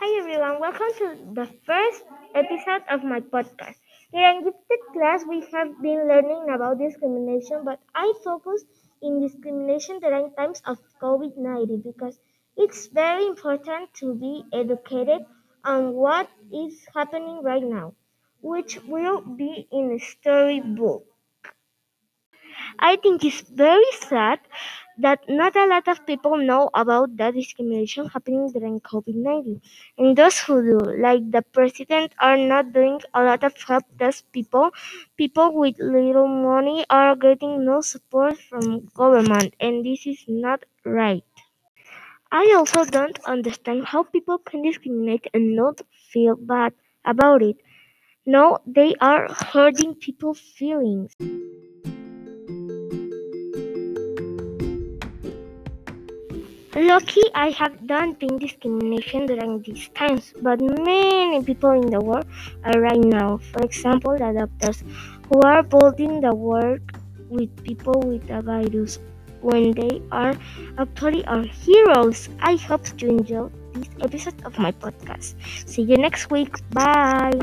Hi everyone, welcome to the first episode of my podcast. In gifted class, we have been learning about discrimination, but I focus in discrimination during times of COVID-19 because it's very important to be educated on what is happening right now, which will be in a storybook. I think it's very sad that not a lot of people know about the discrimination happening during COVID 19. And those who do, like the president, are not doing a lot of help those people. People with little money are getting no support from government, and this is not right. I also don't understand how people can discriminate and not feel bad about it. No, they are hurting people's feelings. Lucky I have done been discrimination during these times, but many people in the world are right now. For example, the doctors who are building the work with people with the virus when they are actually our heroes. I hope you enjoyed this episode of my podcast. See you next week. Bye.